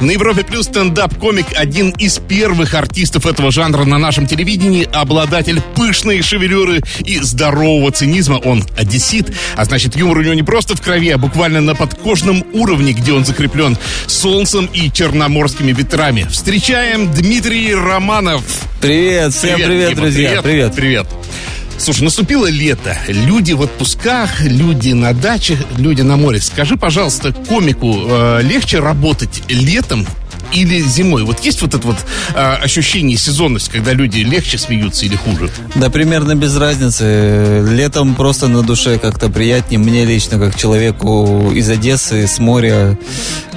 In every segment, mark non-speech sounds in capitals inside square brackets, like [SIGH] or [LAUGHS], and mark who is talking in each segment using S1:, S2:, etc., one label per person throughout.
S1: На Европе Плюс стендап-комик один из первых артистов этого жанра на нашем телевидении, обладатель пышной шевелюры и здорового цинизма. Он одессит, а значит юмор у него не просто в крови, а буквально на подкожном уровне, где он закреплен солнцем и черноморскими ветрами. Встречаем Дмитрий Романов.
S2: Привет, всем привет,
S1: Дима,
S2: друзья.
S1: Привет. Привет. Слушай, наступило лето. Люди в отпусках, люди на даче, люди на море. Скажи, пожалуйста, комику э, легче работать летом или зимой? Вот есть вот это вот э, ощущение сезонности, когда люди легче смеются или хуже?
S2: Да, примерно без разницы. Летом просто на душе как-то приятнее. Мне лично, как человеку из Одессы, с моря,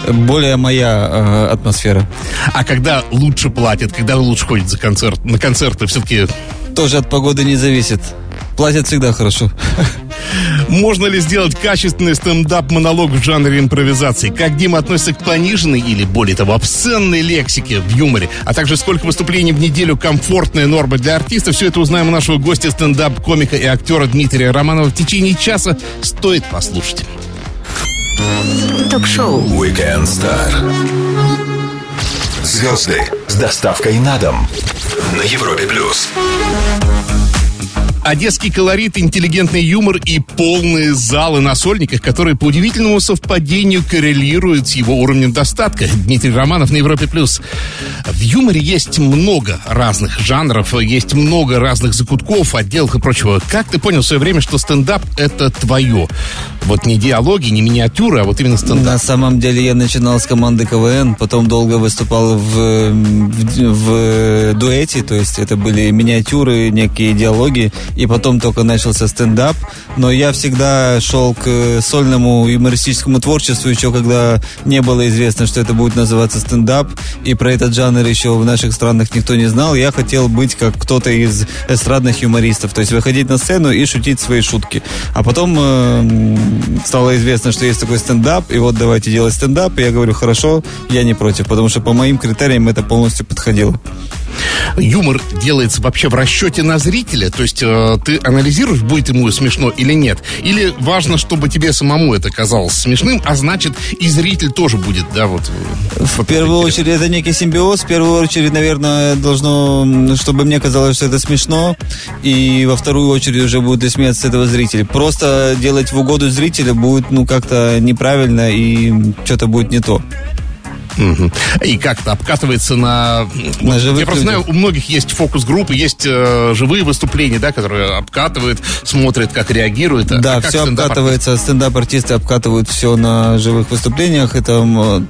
S2: более моя э, атмосфера.
S1: А когда лучше платят, когда лучше ходят за концерт, на концерты, все-таки
S2: Тоже от погоды не зависит. Платят всегда хорошо.
S1: можно ли сделать качественный стендап-монолог в жанре импровизации? Как Дима относится к пониженной или, более того, обсценной лексике в юморе? А также сколько выступлений в неделю комфортная норма для артиста? Все это узнаем у нашего гостя стендап-комика и актера Дмитрия Романова в течение часа. Стоит послушать.
S3: Ток-шоу
S4: Weekend Star. Звезды с доставкой на дом на Европе плюс.
S1: Одесский колорит, интеллигентный юмор и полные залы на сольниках, которые по удивительному совпадению коррелируют с его уровнем достатка. Дмитрий Романов на Европе+. плюс. В юморе есть много разных жанров, есть много разных закутков, отделов и прочего. Как ты понял в свое время, что стендап — это твое? Вот не диалоги, не миниатюры, а вот именно стендап.
S2: На самом деле я начинал с команды КВН, потом долго выступал в, в, в дуэте, то есть это были миниатюры, некие диалоги, и потом только начался стендап. Но я всегда шел к сольному юмористическому творчеству, еще когда не было известно, что это будет называться стендап, и про этот жанр еще в наших странах никто не знал. Я хотел быть как кто-то из эстрадных юмористов, то есть выходить на сцену и шутить свои шутки. А потом э, стало известно, что есть такой стендап, и вот давайте делать стендап, и я говорю, хорошо, я не против, потому что по моим критериям это полностью подходило.
S1: Юмор делается вообще в расчете на зрителя, то есть э, ты анализируешь, будет ему смешно или нет. Или важно, чтобы тебе самому это казалось смешным, а значит и зритель тоже будет, да, вот. э,
S2: В первую очередь это некий симбиоз. В первую очередь, наверное, должно, чтобы мне казалось, что это смешно. И во вторую очередь уже будут и смеяться с этого зрителя. Просто делать в угоду зрителя будет, ну, как-то неправильно и что-то будет не то.
S1: И как-то обкатывается на...
S2: На живых
S1: Я просто знаю, у многих есть фокус-группы, есть э, живые выступления, да, которые обкатывают, смотрят, как реагируют. А
S2: Да,
S1: как
S2: все
S1: стендап-артист?
S2: обкатывается, стендап-артисты обкатывают все на живых выступлениях. Это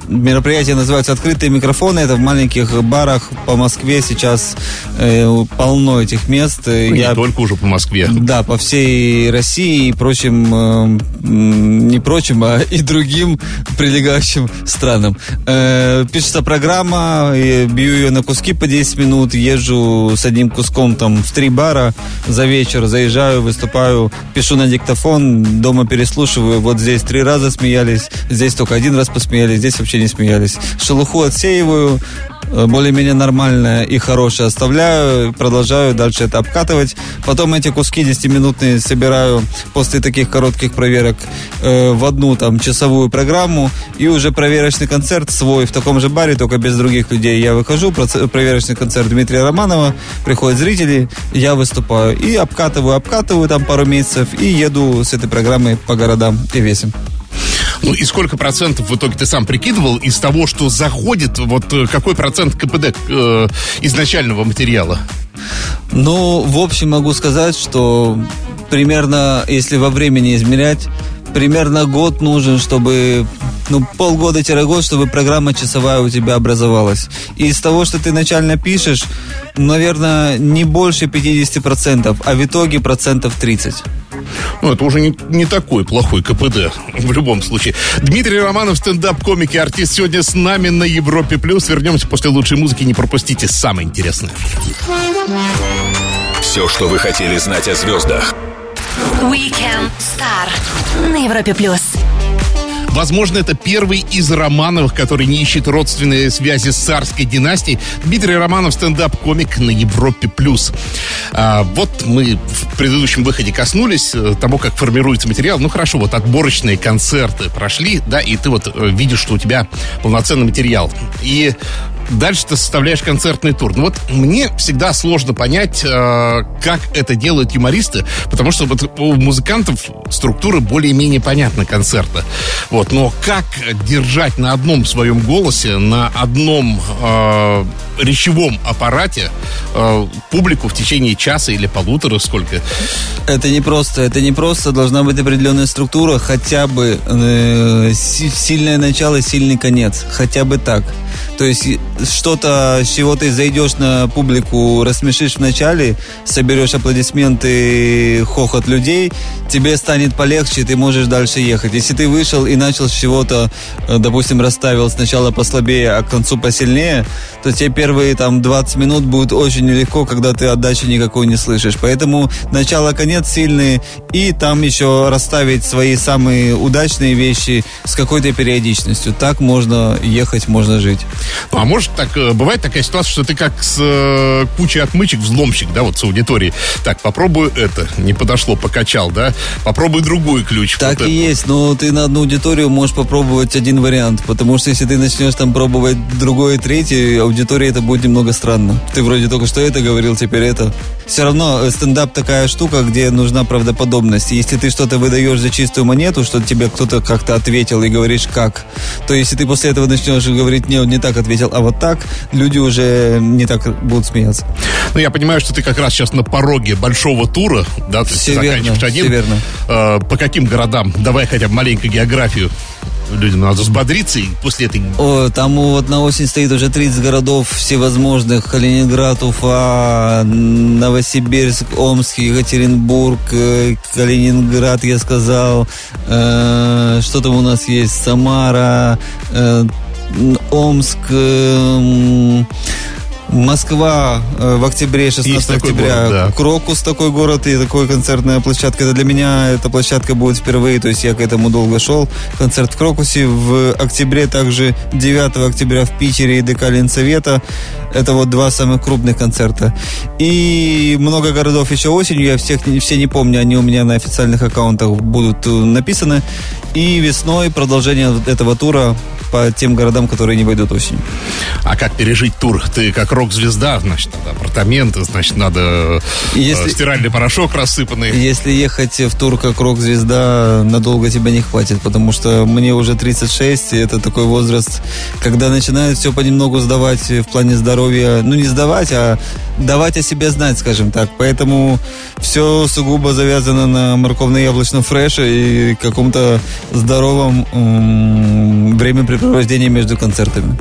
S2: мероприятие называется «Открытые микрофоны». Это в маленьких барах по Москве сейчас э, полно этих мест.
S1: Ну, Не
S2: Я
S1: только уже по Москве.
S2: Да, по всей России и прочим, э, не прочим, а [LAUGHS] и другим прилегающим странам. Э, Пишется программа, бью ее на куски по 10 минут, езжу с одним куском там в три бара за вечер, заезжаю, выступаю, пишу на диктофон, дома переслушиваю, вот здесь три раза смеялись, здесь только один раз посмеялись, здесь вообще не смеялись. Шелуху отсеиваю, э, более-менее нормальное и хорошее оставляю, продолжаю дальше это обкатывать. Потом эти куски 10-минутные собираю после таких коротких проверок э, в одну там часовую программу и уже проверочный концерт свой в таком же баре, только без других людей. Я выхожу, проверочный концерт Дмитрия Романова, приходят зрители, я выступаю и обкатываю, обкатываю там пару месяцев и еду с этой программой по городам и весим.
S1: Ну и сколько процентов в итоге ты сам прикидывал из того, что заходит, вот э, какой процент КПД э, изначального материала?
S2: Ну, в общем, могу сказать, что примерно, если во времени измерять, примерно год нужен, чтобы, ну, полгода-год, чтобы программа часовая у тебя образовалась. И из того, что ты начально пишешь, наверное, не больше 50%, а в итоге процентов 30%.
S1: Ну, это уже не, не такой плохой КПД в любом случае. Дмитрий Романов, стендап-комик и артист, сегодня с нами на Европе+. плюс. Вернемся после лучшей музыки, не пропустите самое интересное.
S4: Все, что вы хотели знать о звездах.
S3: Weekend Star на Европе плюс.
S1: Возможно, это первый из Романовых, который не ищет родственные связи с царской династией. Дмитрий Романов, стендап-комик на Европе+. плюс. А, вот мы в предыдущем выходе коснулись э, того, как формируется материал. Ну, хорошо, вот отборочные концерты прошли, да, и ты вот э, видишь, что у тебя полноценный материал. И дальше ты составляешь концертный тур. Ну вот мне всегда сложно понять, э, как это делают юмористы, потому что вот у музыкантов структура более-менее понятна концерта. Вот, но как держать на одном своем голосе, на одном э, речевом аппарате э, публику в течение часа или полутора, сколько?
S2: Это не просто, это не просто, должна быть определенная структура, хотя бы э, сильное начало, сильный конец, хотя бы так. То есть что-то, с чего ты зайдешь на публику, рассмешишь в начале, соберешь аплодисменты, хохот людей, тебе станет полегче, ты можешь дальше ехать. Если ты вышел и начал с чего-то, э, допустим, расставил сначала послабее, а к концу посильнее, то тебе первые там 20 минут будет очень нелегко, когда ты отдачи никакой не слышишь. Поэтому начало-конец сильные, и там еще расставить свои самые удачные вещи с какой-то периодичностью. Так можно ехать, можно жить.
S1: Ну, а может так, э, бывает такая ситуация, что ты как с э, кучей отмычек взломщик, да, вот с аудиторией. Так, попробую это, не подошло, покачал, да, попробуй другой ключ.
S2: Так
S1: вот
S2: и
S1: это.
S2: есть, но ты на одну аудиторию можешь попробовать один вариант, потому что если ты начнешь там пробовать другой и третий, аудитория это будет немного странно. Ты вроде только что это говорил, теперь это. Все равно э, стендап такая штука, где нужна правдоподобность. Если ты что-то выдаешь за чистую монету, что тебе кто-то как-то ответил и говоришь как, то если ты после этого начнешь говорить, не, он не так ответил, а вот так, люди уже не так будут смеяться.
S1: Ну, я понимаю, что ты как раз сейчас на пороге большого тура, да, то есть
S2: Все
S1: ты
S2: верно,
S1: один.
S2: все верно.
S1: Э, по каким городам? Давай хотя бы маленько географию. Людям надо взбодриться и после этой...
S2: О, там вот на осень стоит уже 30 городов всевозможных. Калининград, Уфа, Новосибирск, Омск, Екатеринбург, э, Калининград, я сказал. Э, что там у нас есть? Самара, э, Омск, э, Москва э, в октябре, 16
S1: Есть такой
S2: октября.
S1: город, да.
S2: Крокус такой город и такой концертная площадка. Это для меня эта площадка будет впервые, то есть я к этому долго шел. Концерт в Крокусе в октябре, также 9 октября в Питере и ДК Ленсовета. Это вот два самых крупных концерта. И много городов еще осенью, я всех все не помню, они у меня на официальных аккаунтах будут э, написаны. И весной продолжение этого тура по тем городам, которые не войдут осенью.
S1: А как пережить тур? Ты как рок-звезда, значит, апартаменты, значит, надо э,
S2: Если-
S1: стиральный порошок рассыпанный.
S2: Если ехать в тур как рок-звезда, надолго тебя не хватит, потому что мне уже 36, и это такой возраст, когда начинают все понемногу сдавать в плане здоровья. Ну, не сдавать, а давать о себе знать, скажем так. Поэтому все сугубо завязано на морковно-яблочном фреше и каком-то здоровом времяпрепровождении между концертами.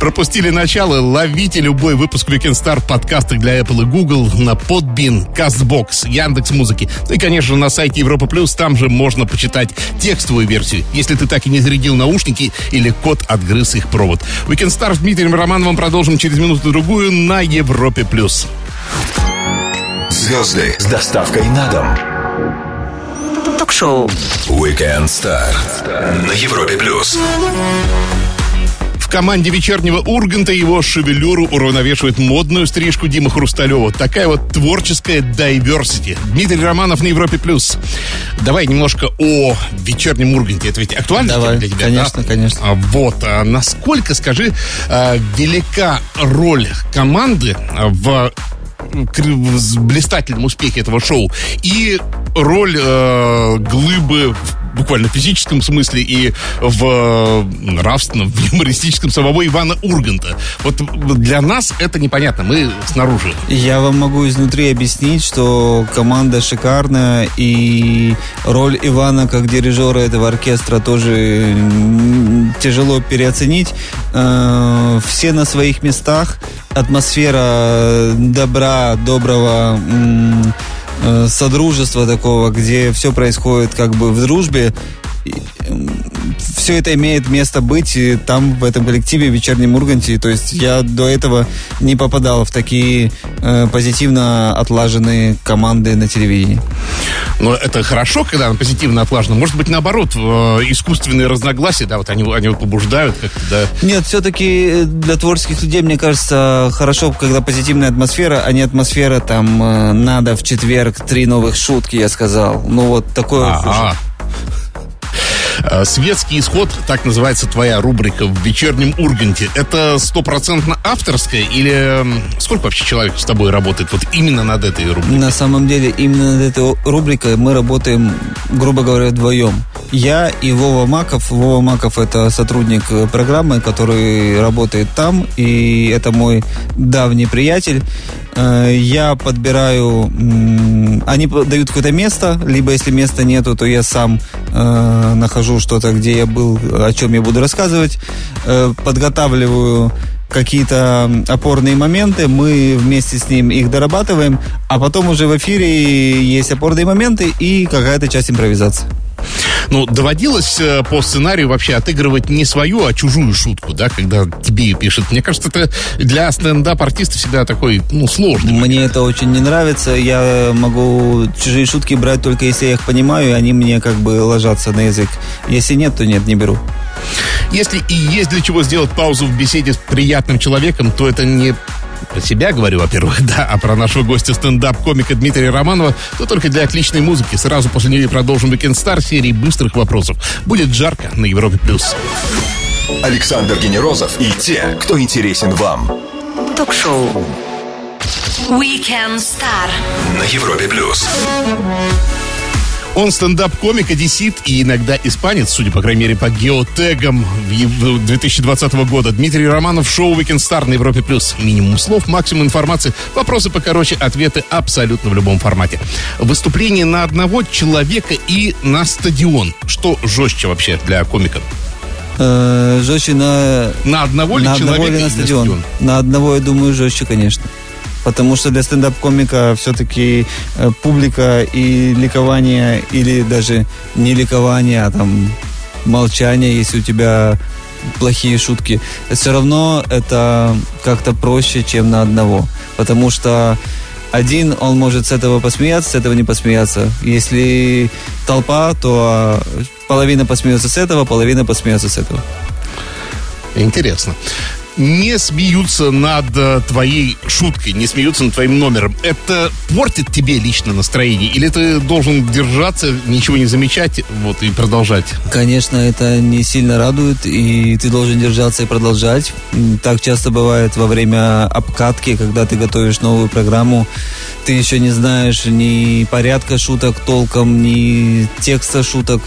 S1: Пропустили начало? Ловите любой выпуск Weekend Star в подкастах для Apple и Google на Podbean, CastBox, Яндекс Музыки. Ну и, конечно, на сайте Европа Плюс. Там же можно почитать текстовую версию, если ты так и не зарядил наушники или кот отгрыз их провод. Weekend Star с Дмитрием Романовым продолжим через минуту-другую на Европе Плюс.
S4: Звезды с доставкой на дом.
S3: Ток-шоу
S4: Weekend Star на Европе Плюс.
S1: В команде вечернего Урганта его шевелюру уравновешивает модную стрижку Димы Хрусталева. Такая вот творческая diversity. Дмитрий Романов на Европе+. плюс. Давай немножко о вечернем Урганте. Это ведь актуально
S2: Давай,
S1: для тебя?
S2: конечно,
S1: да?
S2: конечно.
S1: А Вот. А насколько, скажи, а, велика роль команды в кр- в блистательном успехе этого шоу и роль э, глыбы в буквально физическом смысле и в нравственном, в юмористическом самого Ивана Урганта. Вот для нас это непонятно, мы снаружи.
S2: Я вам могу изнутри объяснить, что команда шикарная, и роль Ивана как дирижера этого оркестра тоже тяжело переоценить. Э, Все на своих местах. Атмосфера добра, доброго содружества такого, где все происходит как бы в дружбе. Все это имеет место быть там, в этом коллективе, в вечернем Урганте. То есть я до этого не попадал в такие э, позитивно отлаженные команды на телевидении.
S1: Но это хорошо, когда она позитивно отлажена. Может быть, наоборот, э, искусственные разногласия, да, вот они, они побуждают как-то, да.
S2: Нет, все-таки для творческих людей, мне кажется, хорошо, когда позитивная атмосфера, а не атмосфера там э, надо в четверг три новых шутки, я сказал. Ну вот такое.
S1: А-а. Э, Светский исход, так называется твоя рубрика в вечернем Урганте. Это стопроцентно авторская или сколько вообще человек с тобой работает вот именно над этой рубрикой?
S2: На самом деле именно над этой рубрикой мы работаем, грубо говоря, вдвоем. Я и Вова Маков. Вова Маков это сотрудник э, программы, который работает там, и это мой давний приятель. Э, я подбираю, они дают какое-то место, либо если места нету, то я сам э, нахожу что-то, где я был, о чем я буду рассказывать, э, подготавливаю какие-то опорные моменты, мы вместе с ним их дорабатываем, а потом уже в эфире есть опорные моменты и какая-то часть импровизации.
S1: Ну, доводилось э, по сценарию вообще отыгрывать не свою, а чужую шутку, да, когда тебе ее пишет. Мне кажется, это для стендап-артиста всегда такой, ну, сложный.
S2: Мне это очень не нравится. Я могу чужие шутки брать только если я их понимаю, и они мне как бы ложатся на язык. Если нет, то нет, не беру.
S1: Если и есть для чего сделать паузу в беседе с приятным человеком, то это не про себя говорю, во-первых, [LAUGHS] да, а про нашего гостя стендап-комика Дмитрия Романова, то только для отличной музыки. Сразу после нее продолжим Weekend Star серии быстрых вопросов. Будет жарко на Европе+. плюс.
S4: Александр Генерозов и те, кто интересен вам.
S3: Ток-шоу Weekend Star
S4: На Европе+. плюс.
S1: Он стендап-комик, одессит и иногда испанец, судя по крайней мере по геотегам 2020 года. Дмитрий Романов, шоу Weekend Star на Европе+. плюс. Минимум слов, максимум информации, вопросы покороче, ответы абсолютно в любом формате. Выступление на одного человека и на стадион. Что жестче вообще для комика?
S2: Э, жестче на...
S1: На одного ли
S2: на
S1: человека
S2: одного или на стадион?
S1: стадион?
S2: На одного, я думаю, жестче, конечно. Потому что для стендап-комика все-таки э, публика и ликование, или даже не ликование, а там молчание, если у тебя плохие шутки, все равно это как-то проще, чем на одного. Потому что один, он может с этого посмеяться, с этого не посмеяться. Если толпа, то половина посмеется с этого, половина посмеется с этого.
S1: Интересно. Не смеются над э, твоей шуткой, не смеются над твоим номером. Это портит тебе лично настроение? Или ты должен держаться, ничего не замечать, вот, и продолжать?
S2: Конечно, это не сильно радует, и ты должен держаться и продолжать. Так часто бывает во время обкатки, когда ты готовишь новую программу, ты еще не знаешь ни порядка шуток толком, ни текста шуток,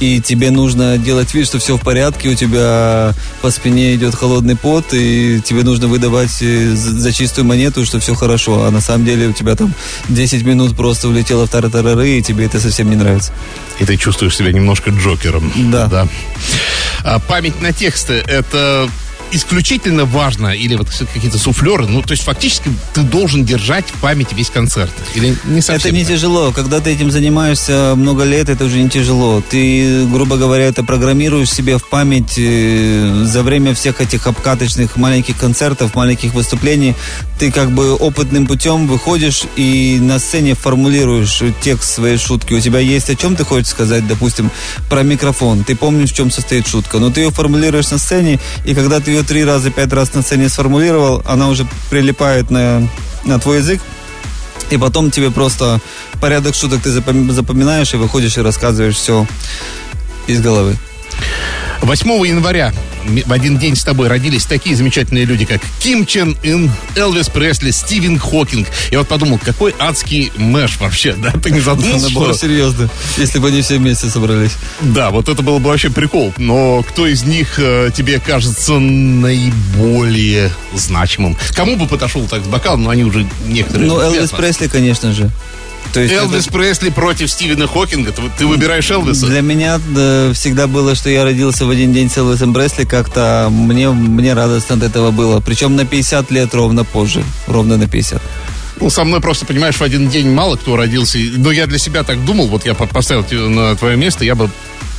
S2: и тебе нужно делать вид, что все в порядке, у тебя по спине идет холодный пот, и тебе нужно выдавать э, за за чистую монету, что все хорошо, а на самом деле у тебя там 10 минут просто улетело в тары-тарары, и тебе это совсем не нравится.
S1: И ты чувствуешь себя немножко Джокером.
S2: Да.
S1: да. А память на тексты – это исключительно важно? Или вот какие-то суфлеры? Ну, то есть фактически ты должен держать в памяти весь концерт? Или не совсем
S2: Это не
S1: так?
S2: тяжело. Когда ты этим занимаешься много лет, это уже не тяжело. Ты, грубо говоря, это программируешь себе в память э, за время всех этих обкаточных маленьких концертов, маленьких выступлений. Ты как бы опытным путем выходишь и на сцене формулируешь текст своей шутки. У тебя есть о чем ты хочешь сказать, допустим, про микрофон. Ты помнишь, в чем состоит шутка, но ты ее формулируешь на сцене, и когда ты ее три раза, пять раз на сцене сформулировал, она уже прилипает на, на твой язык, и потом тебе просто порядок шуток ты запом- запоминаешь и выходишь и рассказываешь все из головы.
S1: 8 января в один день с тобой родились такие замечательные люди, как Ким Чен Ын, Элвис Пресли, Стивен Хокинг. Я вот подумал, какой адский мэш вообще, да? Ты не задумался,
S2: Она была
S1: что...
S2: серьезно, если бы они все вместе собрались.
S1: Да, вот это было бы вообще прикол. Но кто из них э, тебе кажется наиболее значимым? Кому бы подошел так с бокалом, но они уже некоторые...
S2: Ну, Элвис. Пресли, конечно же. То есть
S1: Элвис
S2: это-
S1: Пресли против Стивена Хокинга. Ты, ты выбираешь Элвиса?
S2: Для меня да, всегда было, что я родился в один день с Элвисом Пресли, как-то мне, мне радостно от этого было. Причем на 50 лет ровно позже. Ровно на 50.
S1: Ну, со мной просто, понимаешь, в один день мало кто родился. Но я для себя так думал, вот я по- поставил тебя на твое место, я бы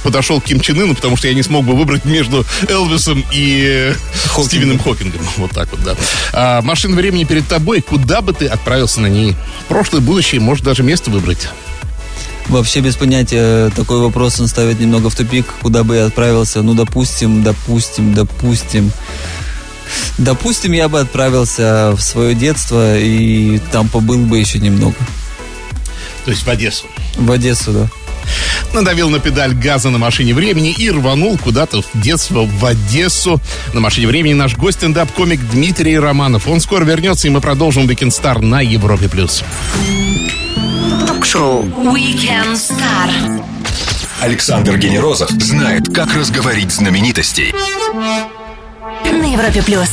S1: подошел к Ким Чен Ыну, потому что я не смог бы выбрать между Элвисом и Хокингом. Стивеном Хокингом. [LAUGHS] Вот так вот, да. А, машина времени перед тобой. Куда бы ты отправился на ней? Прошлое, будущее, может даже место выбрать.
S2: Вообще без понятия такой вопрос он ставит немного в тупик, куда бы я отправился. Ну, допустим, допустим, допустим. Допустим, я бы отправился в свое детство и там побыл бы еще немного.
S1: То есть в Одессу?
S2: В Одессу, да.
S1: Надавил на педаль газа на машине времени и рванул куда-то в детство в Одессу. На машине времени наш гость стендап-комик Дмитрий Романов. Он скоро вернется, и мы продолжим Weekend Star на Европе+. плюс.
S3: Ток-шоу Weekend Star.
S4: Александр Генерозов знает, как разговорить знаменитостей.
S3: На Европе+. плюс.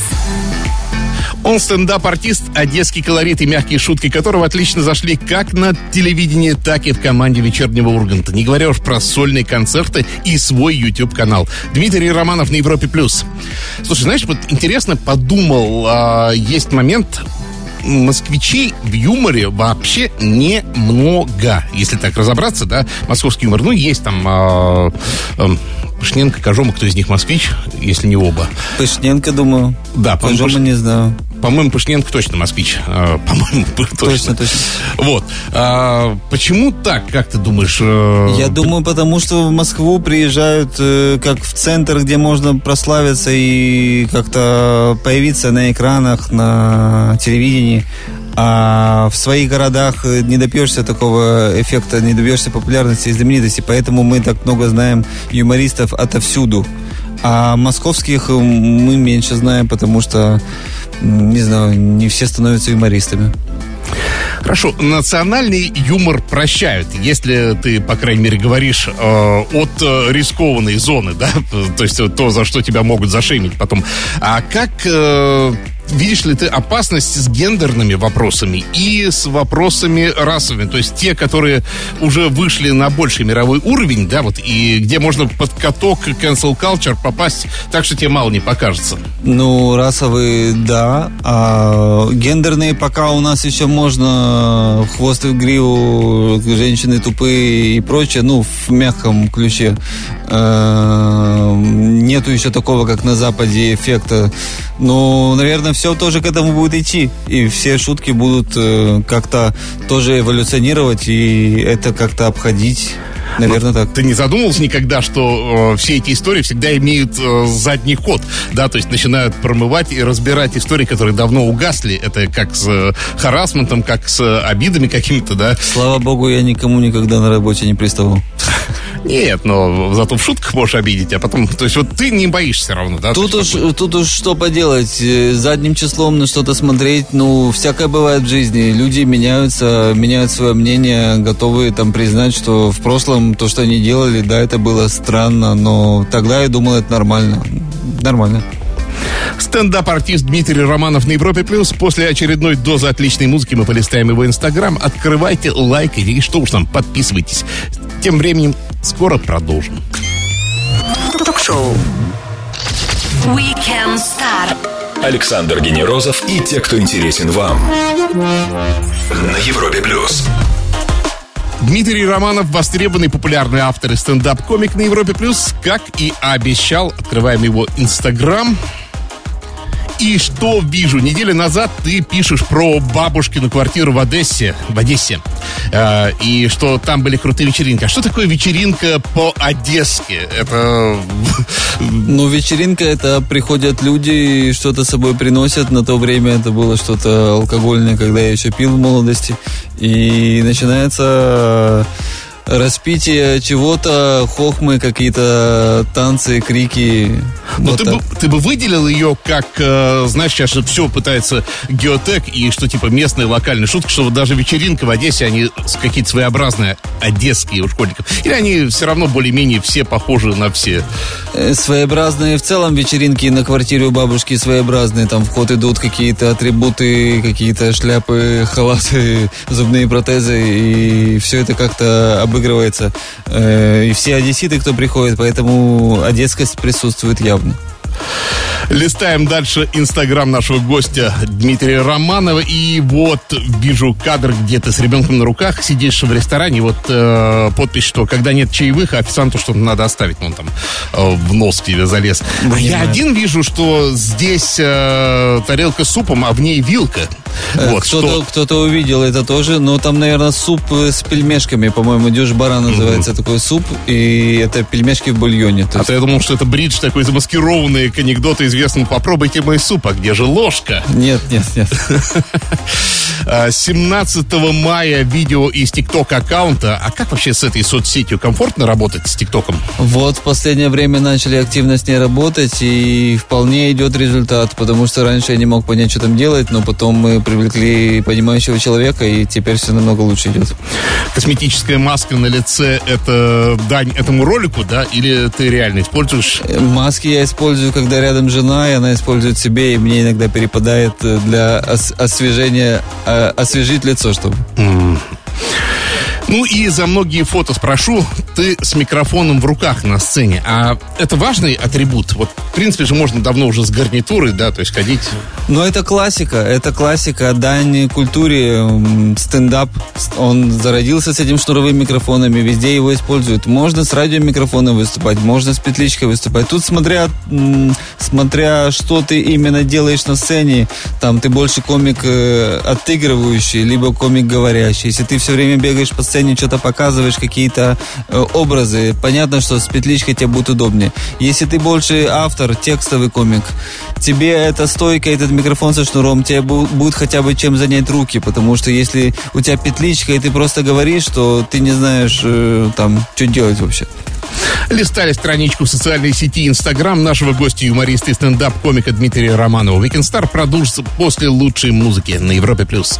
S1: Он стендап-артист, одесский колорит и мягкие шутки которого отлично зашли как на телевидении, так и в команде вечернего Урганта. Не говоря уж про сольные концерты и свой YouTube-канал. Дмитрий Романов на Европе+. плюс. Слушай, знаешь, вот интересно подумал, а, есть момент, москвичей в юморе вообще немного. Если так разобраться, да, московский юмор, ну, есть там э, э, Пышненко, Кожома, кто из них москвич, если не оба.
S2: Пышненко, думаю.
S1: Да,
S2: Кожома Пыш... не знаю.
S1: По-моему, Пышненко точно москвич. А, по-моему, [LAUGHS] точно.
S2: Точно, точно.
S1: Вот. А, почему так, как ты думаешь?
S2: Э, Я думаю, потому что в Москву приезжают э, как в центр, где можно прославиться и как-то появиться на экранах, на телевидении. А в своих городах не добьешься такого эффекта, не добьешься популярности и знаменитости. Поэтому мы так много знаем юмористов отовсюду. А московских мы меньше знаем, потому что, не знаю, не все становятся юмористами.
S1: Хорошо, национальный юмор прощают, если ты, по крайней мере, говоришь э, от э, рискованной зоны, да, [LAUGHS] то есть то, за что тебя могут зашемить потом. А как э, видишь ли ты опасность с гендерными вопросами и с вопросами расовыми, то есть те, которые уже вышли на больший мировой уровень, да, вот, и где можно под каток cancel culture попасть так, что тебе мало не покажется?
S2: Ну, расовые, да, а гендерные пока у нас еще можно хвост в гриву, женщины тупые и прочее, ну, в мягком ключе. Э, нету еще такого, как на Западе, эффекта. Но, наверное, все тоже к этому будет идти. И все шутки будут э, как-то тоже эволюционировать и это как-то обходить. Наверное, Но так.
S1: Ты не задумывался никогда, что э, все эти истории всегда имеют э, задний ход, да, то есть начинают промывать и разбирать истории, которые давно угасли. Это как с э, харасментом, как с э, обидами какими-то, да.
S2: Слава богу, я никому никогда на работе не приставал.
S1: Нет, но зато в шутках можешь обидеть, а потом... То есть вот ты не боишься равно, да?
S2: Тут уж, тут уж что поделать. Э, задним числом на что-то смотреть, ну, всякое бывает в жизни. Люди меняются, меняют свое мнение, готовы там признать, что в прошлом то, что они делали, да, это было странно, но тогда я думал, это нормально. Нормально.
S1: Стендап-артист Дмитрий Романов на Европе Плюс. После очередной дозы отличной музыки мы полистаем его инстаграм. Открывайте, лайкайте и что уж там, подписывайтесь. Тем временем скоро продолжим.
S3: Ток-шоу Weekend Star.
S4: Александр Генерозов и те, кто интересен вам. На Европе Плюс.
S1: Дмитрий Романов, востребованный популярный автор и стендап-комик на Европе Плюс, как и обещал, открываем его Инстаграм. И что вижу? Неделю назад ты пишешь про бабушкину квартиру в Одессе. В Одессе. Э, и что там были крутые вечеринки. А что такое вечеринка по-одесски? Это...
S2: Ну, вечеринка это приходят люди и что-то с собой приносят. На то время это было что-то алкогольное, когда я еще пил в молодости. И начинается распитие чего-то, хохмы, какие-то танцы, крики.
S1: Но вот ты, бы, ты бы выделил ее как, э, знаешь, сейчас все пытается геотек и что типа местные локальные шутки, что вот даже вечеринка в Одессе, они какие-то своеобразные одесские у школьников. Или они все равно более-менее все похожи на все?
S2: Э, своеобразные в целом вечеринки на квартире у бабушки своеобразные. Там в ход идут какие-то атрибуты, какие-то шляпы, халаты, зубные протезы. И все это как-то обыгрывается. Э, и все одесситы, кто приходит, поэтому одесскость присутствует явно.
S1: Листаем дальше инстаграм нашего гостя Дмитрия Романова. И вот вижу кадр, где ты с ребенком на руках сидишь в ресторане. Вот э, подпись, что когда нет чаевых, а официанту что-то надо оставить. Он там э, в нос к тебе залез. А я один вижу, что здесь э, тарелка с супом, а в ней вилка.
S2: Э,
S1: Вот,
S2: кто-то, кто-то увидел это тоже, но там, наверное, суп э, с пельмешками, по-моему, дюш-бара называется такой суп, и это пельмешки в бульоне. То
S1: А
S2: есть-
S1: то я думал, что это бридж такой замаскированный к анекдоту известному «Попробуйте мой суп, а где же ложка?»
S2: Нет, нет, нет. [LAUGHS]
S1: А, 17 мая видео из ТикТок аккаунта. А как вообще с этой соцсетью? Комфортно работать с ТикТоком?
S2: Вот в последнее время начали активно с ней работать, и вполне идет результат, потому что раньше я не мог понять, что там делать, но потом мы привлекли понимающего человека, и теперь все намного лучше идет.
S1: Косметическая маска на лице – это дань этому ролику, да? Или ты реально используешь?
S2: Э, Маски я использую, когда рядом жена, и она использует себе, и мне иногда перепадает э, для ос- освежения, э, освежить лицо, чтобы.
S1: Ну и за многие фото спрошу, ты с микрофоном в руках на сцене, а это важный атрибут? Вот, в принципе же, можно давно уже с гарнитурой, да, то есть ходить...
S2: Но это классика, это классика, дань культуре, стендап, он зародился с этим шнуровыми микрофонами, везде его используют. Можно с радиомикрофоном выступать, можно с петличкой выступать. Тут смотря, смотря что ты именно делаешь на сцене, там ты больше комик э, отыгрывающий, либо комик говорящий. Если ты все время бегаешь по сцене, что-то показываешь, какие-то э, образы, понятно, что с петличкой тебе будет удобнее. Если ты больше автор, текстовый комик, тебе эта стойка, этот микрофон со шнуром, тебе бу- будет хотя бы чем занять руки, потому что если у тебя петличка, и ты просто говоришь, то ты не знаешь э, там, что делать вообще.
S1: Листали страничку в социальной сети Инстаграм нашего гостя, юмориста и стендап-комика Дмитрия Романова. Star продолжится после лучшей музыки на Европе+. плюс.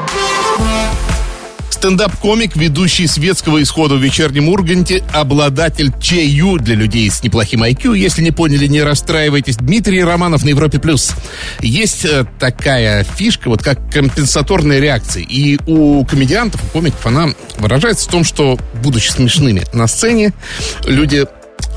S1: Стендап-комик, ведущий светского исхода в вечернем Урганте, обладатель ЧЮ для людей с неплохим IQ. Если не поняли, не расстраивайтесь. Дмитрий Романов на Европе+. плюс. Есть э, такая фишка, вот как компенсаторная реакция. И у комедиантов, у комиков она выражается в том, что, будучи смешными на сцене, люди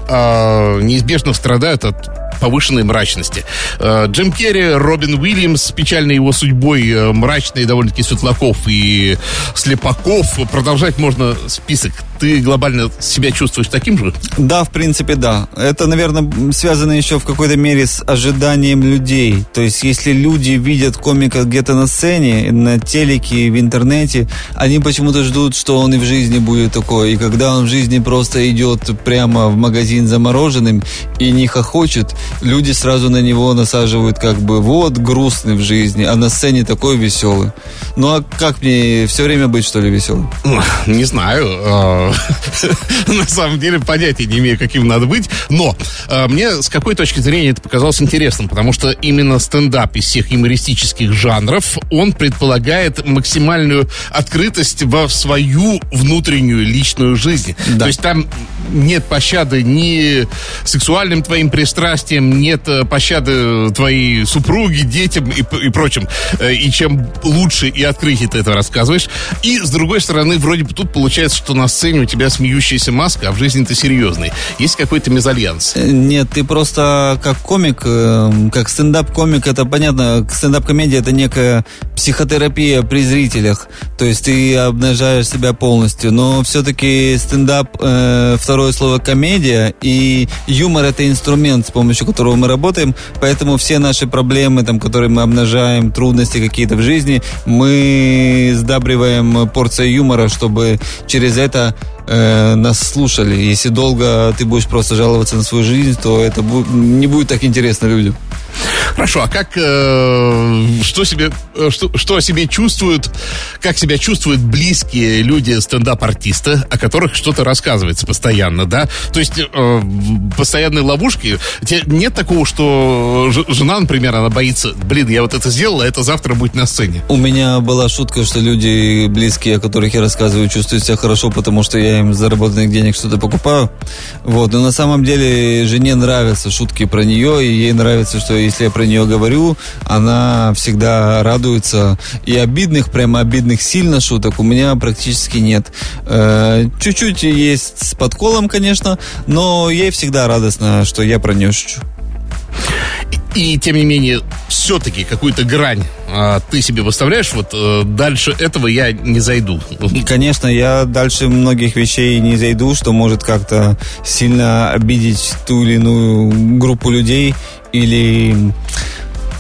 S1: э, неизбежно страдают от повышенной мрачности. Э, Джим Керри, Робин Уильямс печальной его судьбой, э, мрачный довольно-таки Светлаков и Слепаков. Продолжать можно список. Ты глобально себя чувствуешь таким же?
S2: Да, в принципе, да. Это, наверное, связано еще в какой-то мере с ожиданием людей. То есть, если люди видят комика где-то на сцене, на телеке, в интернете, они почему-то ждут, что он и в жизни будет такой. И когда он в жизни просто идет прямо в магазин за мороженым и не хохочет, люди сразу на него насаживают как бы вот грустный в жизни, а на сцене такой веселый. Ну а как мне все время быть, что ли, веселым?
S1: Не знаю. Э, [LAUGHS] На самом деле понятия не имею, каким надо быть. Но э, мне с какой точки зрения это показалось интересным, потому что именно стендап из всех юмористических жанров, он предполагает максимальную открытость во свою внутреннюю личную жизнь.
S2: Да.
S1: То есть там нет пощады ни сексуальным твоим пристрастиям, нет э, пощады твоей супруге, детям и, и прочим. Э, И чем лучше и открытие ты это рассказываешь. И, с другой стороны, вроде бы тут получается, что на сцене у тебя смеющаяся маска, а в жизни ты серьезный. Есть какой-то мезальянс.
S2: Э, Нет, ты просто как комик, э, как стендап-комик, это понятно, стендап-комедия это некая психотерапия при зрителях, то есть ты обнажаешь себя полностью, но все-таки стендап, э, второе слово комедия, и юмор это инструмент, с помощью которого мы работаем, поэтому все наши проблемы, там, которые мы обнажаем, трудности какие-то в жизни, мы сдабриваем порцией юмора, чтобы через это э, нас слушали. Если долго ты будешь просто жаловаться на свою жизнь, то это бу- не будет так интересно людям.
S1: Хорошо, а как, э, что, себе, э, что, что о себе чувствуют, как себя чувствуют близкие люди стендап-артиста, о которых что-то рассказывается постоянно, да? То есть э, в постоянной ловушки, нет такого, что жена, например, она боится, блин, я вот это сделала, это завтра будет на сцене.
S2: У меня была шутка, что люди близкие, о которых я рассказываю, чувствуют себя хорошо, потому что я им заработанных денег что-то покупаю. Вот, но на самом деле жене нравятся шутки про нее, и ей нравится, что если я про нее говорю, она всегда радуется. И обидных, прямо обидных сильно шуток у меня практически нет. Э, чуть-чуть есть с подколом, конечно, но ей всегда радостно, что я про нее шучу.
S1: И, тем не менее, все-таки какую-то грань а, ты себе выставляешь, вот э, дальше этого я не зайду.
S2: Конечно, я дальше многих вещей не зайду, что может как-то сильно обидеть ту или иную группу людей или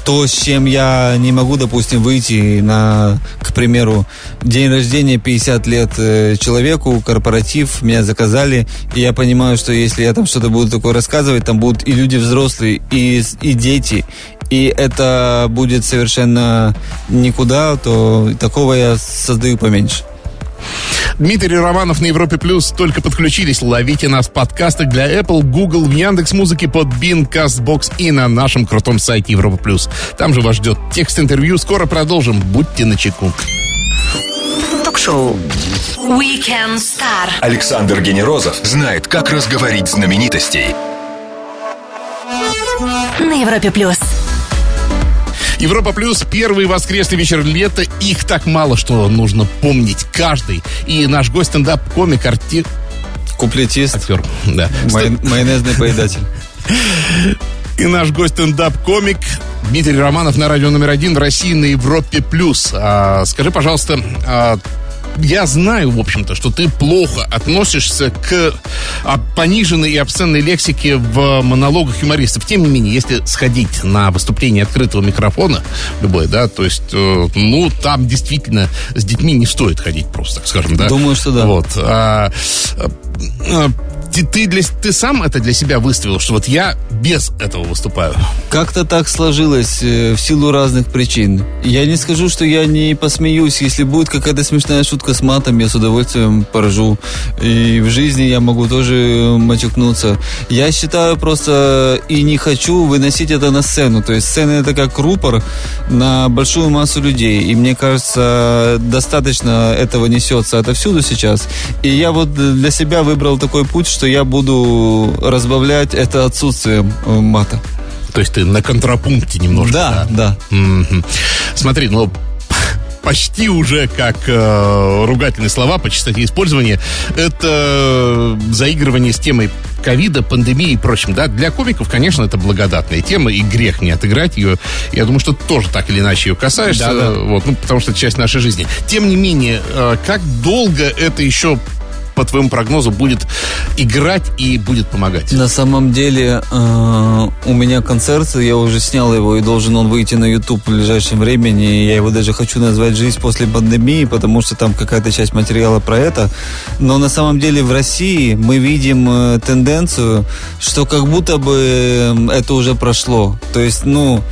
S2: то, с чем я не могу, допустим, выйти на, к примеру, день рождения 50 лет э, человеку, корпоратив, меня заказали, и я понимаю, что если я там что-то буду такое рассказывать, там будут и люди взрослые, и, и дети, и это будет совершенно никуда, то такого я создаю поменьше.
S1: Дмитрий Романов на Европе Плюс. Только подключились. Ловите нас в подкастах для Apple, Google, в Яндекс Музыке, под Бин, Castbox и на нашем крутом сайте Европа Плюс. Там же вас ждет текст интервью. Скоро продолжим. Будьте начеку.
S3: Ток-шоу Weekend Star.
S4: Александр Генерозов знает, как разговорить знаменитостей.
S3: На Европе Плюс.
S1: Европа Плюс, первый воскресный вечер лета. Их так мало, что нужно помнить каждый. И наш гость стендап-комик, арти...
S2: Куплетист,
S1: актер. Да.
S2: май- майонезный поедатель. [LAUGHS]
S1: И наш гость стендап-комик Дмитрий Романов на радио номер один в России на Европе плюс. А, скажи, пожалуйста, а, я знаю, в общем-то, что ты плохо относишься к а, пониженной и обсценной лексике в монологах юмористов. Тем не менее, если сходить на выступление открытого микрофона, любое, да, то есть, э, ну, там действительно с детьми не стоит ходить просто, так скажем, да?
S2: Думаю, что да.
S1: Вот. А, а, а, ты, ты, для, ты сам это для себя выставил, что вот я без этого выступаю?
S2: Как-то так сложилось э, в силу разных причин. Я не скажу, что я не посмеюсь. Если будет какая-то смешная шутка с матом, я с удовольствием поржу. И в жизни я могу тоже матюкнуться. Я считаю просто и не хочу выносить это на сцену. То есть сцена это как рупор на большую массу людей. И мне кажется, достаточно этого несется отовсюду сейчас. И я вот для себя выбрал такой путь, что я буду разбавлять это отсутствием э, мата.
S1: То есть ты на контрапункте немножко.
S2: Да, да.
S1: Мгм. Смотри, ну почти уже как э, ругательные слова по частоте использования. Это заигрывание с темой ковида, пандемии и прочим. Да? Для комиков, конечно, это благодатная тема, и грех не отыграть ее. Я думаю, что ты тоже так или иначе ее касаешься,
S2: Да-да.
S1: вот, ну, потому что это часть нашей жизни. Тем не менее, э, как долго это еще по твоему прогнозу, будет играть и будет помогать?
S2: На самом деле э, у меня концерт, я уже снял его и должен он выйти на YouTube в ближайшем времени. Я его даже хочу назвать «Жизнь после пандемии», потому что там какая-то часть материала про это. Но на самом деле в России мы видим э, тенденцию, что как будто бы э, это уже прошло. То есть, ну...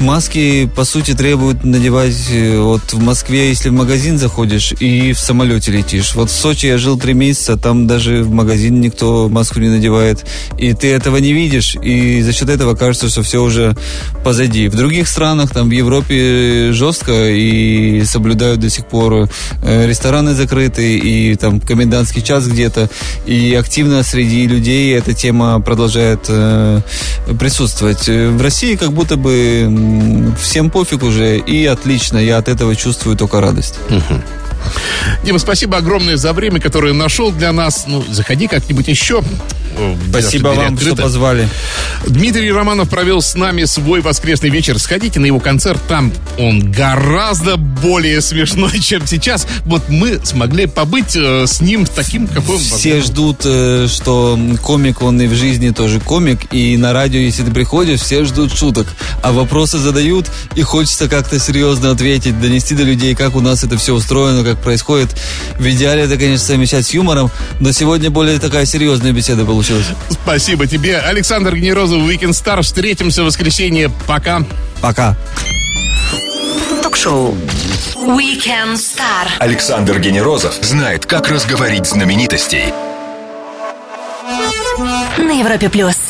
S2: Маски, по сути, требуют надевать э, вот в Москве, если в магазин заходишь и в самолете летишь. Вот в Сочи я жил три месяца, там даже в магазин никто маску не надевает. И ты этого не видишь, и за счет этого кажется, что все уже позади. В других странах, там в Европе жестко и соблюдают до сих пор э, рестораны закрыты, и там комендантский час где-то, и активно среди людей эта тема продолжает э, присутствовать. Э, В России как будто бы всем пофиг уже, и отлично, я от этого чувствую только радость.
S1: Дима, спасибо огромное за время, которое нашел для нас. Ну, заходи как-нибудь еще.
S2: Спасибо вам, что
S1: открыты.
S2: позвали.
S1: Дмитрий Романов провел с нами свой воскресный вечер. Сходите на его концерт, там он гораздо более смешной, [LAUGHS] чем сейчас. Вот мы смогли побыть э, с ним таким, какой он
S2: Все
S1: возможно.
S2: ждут, э, что комик, он и в жизни тоже комик, и на радио, если ты приходишь, все ждут шуток, а вопросы задают, и хочется как-то серьезно ответить, донести до людей, как у нас это все устроено, как происходит. В идеале это, конечно, совмещать с юмором, но сегодня более такая серьезная беседа получилась.
S1: Спасибо тебе. Александр Генерозов, Weekend Star. Встретимся в воскресенье. Пока.
S2: Пока.
S3: Ток-шоу Weekend Star.
S4: Александр Генерозов знает, как разговорить знаменитостей.
S3: На Европе Плюс.